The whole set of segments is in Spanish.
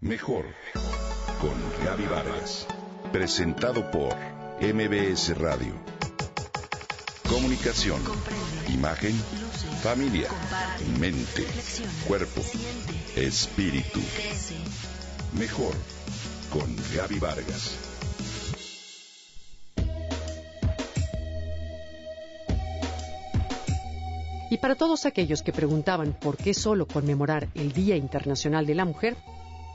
Mejor con Gaby Vargas. Presentado por MBS Radio. Comunicación, imagen, familia, mente, cuerpo, espíritu. Mejor con Gaby Vargas. Y para todos aquellos que preguntaban por qué solo conmemorar el Día Internacional de la Mujer,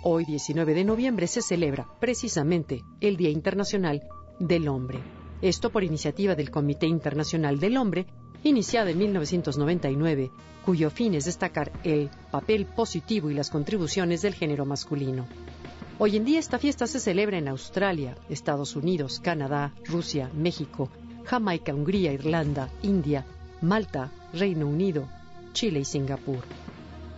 hoy 19 de noviembre se celebra precisamente el Día Internacional del Hombre. Esto por iniciativa del Comité Internacional del Hombre, iniciada en 1999, cuyo fin es destacar el papel positivo y las contribuciones del género masculino. Hoy en día esta fiesta se celebra en Australia, Estados Unidos, Canadá, Rusia, México, Jamaica, Hungría, Irlanda, India, Malta, Reino Unido, Chile y Singapur.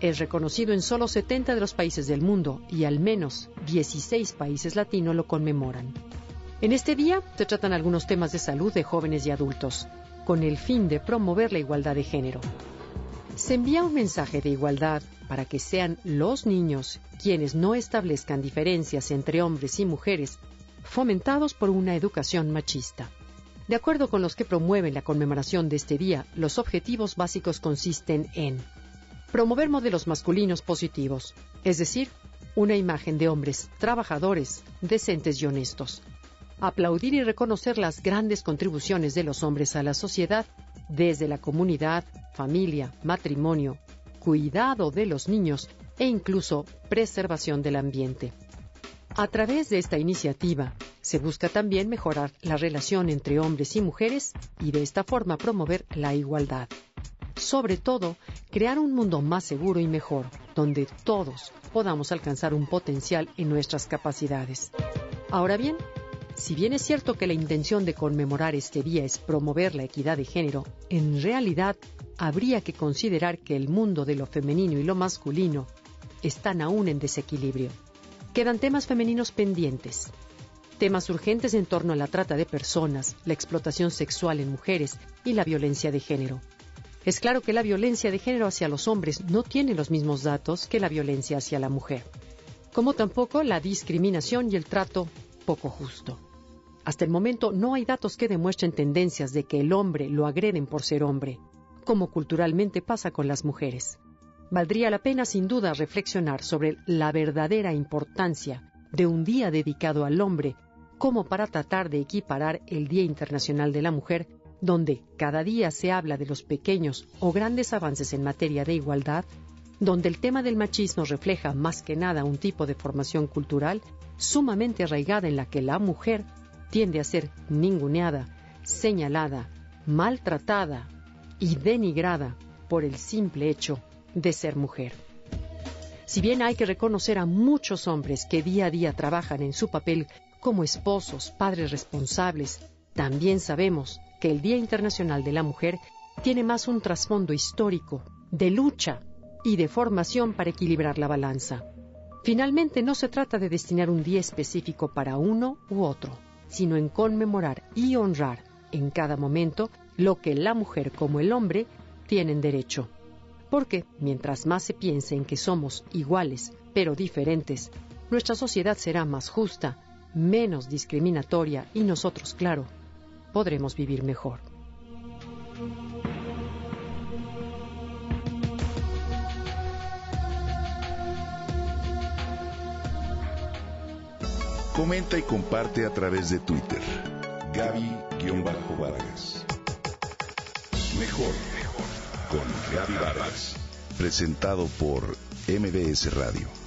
Es reconocido en solo 70 de los países del mundo y al menos 16 países latinos lo conmemoran. En este día se tratan algunos temas de salud de jóvenes y adultos, con el fin de promover la igualdad de género. Se envía un mensaje de igualdad para que sean los niños quienes no establezcan diferencias entre hombres y mujeres, fomentados por una educación machista. De acuerdo con los que promueven la conmemoración de este día, los objetivos básicos consisten en promover modelos masculinos positivos, es decir, una imagen de hombres trabajadores, decentes y honestos. Aplaudir y reconocer las grandes contribuciones de los hombres a la sociedad, desde la comunidad, familia, matrimonio, cuidado de los niños e incluso preservación del ambiente. A través de esta iniciativa, se busca también mejorar la relación entre hombres y mujeres y de esta forma promover la igualdad. Sobre todo, crear un mundo más seguro y mejor, donde todos podamos alcanzar un potencial en nuestras capacidades. Ahora bien, si bien es cierto que la intención de conmemorar este día es promover la equidad de género, en realidad habría que considerar que el mundo de lo femenino y lo masculino están aún en desequilibrio. Quedan temas femeninos pendientes, temas urgentes en torno a la trata de personas, la explotación sexual en mujeres y la violencia de género. Es claro que la violencia de género hacia los hombres no tiene los mismos datos que la violencia hacia la mujer, como tampoco la discriminación y el trato poco justo. Hasta el momento no hay datos que demuestren tendencias de que el hombre lo agreden por ser hombre, como culturalmente pasa con las mujeres. Valdría la pena sin duda reflexionar sobre la verdadera importancia de un día dedicado al hombre como para tratar de equiparar el Día Internacional de la Mujer, donde cada día se habla de los pequeños o grandes avances en materia de igualdad, donde el tema del machismo refleja más que nada un tipo de formación cultural sumamente arraigada en la que la mujer tiende a ser ninguneada, señalada, maltratada y denigrada por el simple hecho de ser mujer. Si bien hay que reconocer a muchos hombres que día a día trabajan en su papel como esposos, padres responsables, también sabemos que el Día Internacional de la Mujer tiene más un trasfondo histórico, de lucha y de formación para equilibrar la balanza. Finalmente, no se trata de destinar un día específico para uno u otro, sino en conmemorar y honrar en cada momento lo que la mujer como el hombre tienen derecho. Porque mientras más se piense en que somos iguales pero diferentes, nuestra sociedad será más justa, menos discriminatoria y nosotros, claro, podremos vivir mejor. Comenta y comparte a través de Twitter. Gaby-Vargas. Mejor, mejor con Gaby Vargas. Presentado por MBS Radio.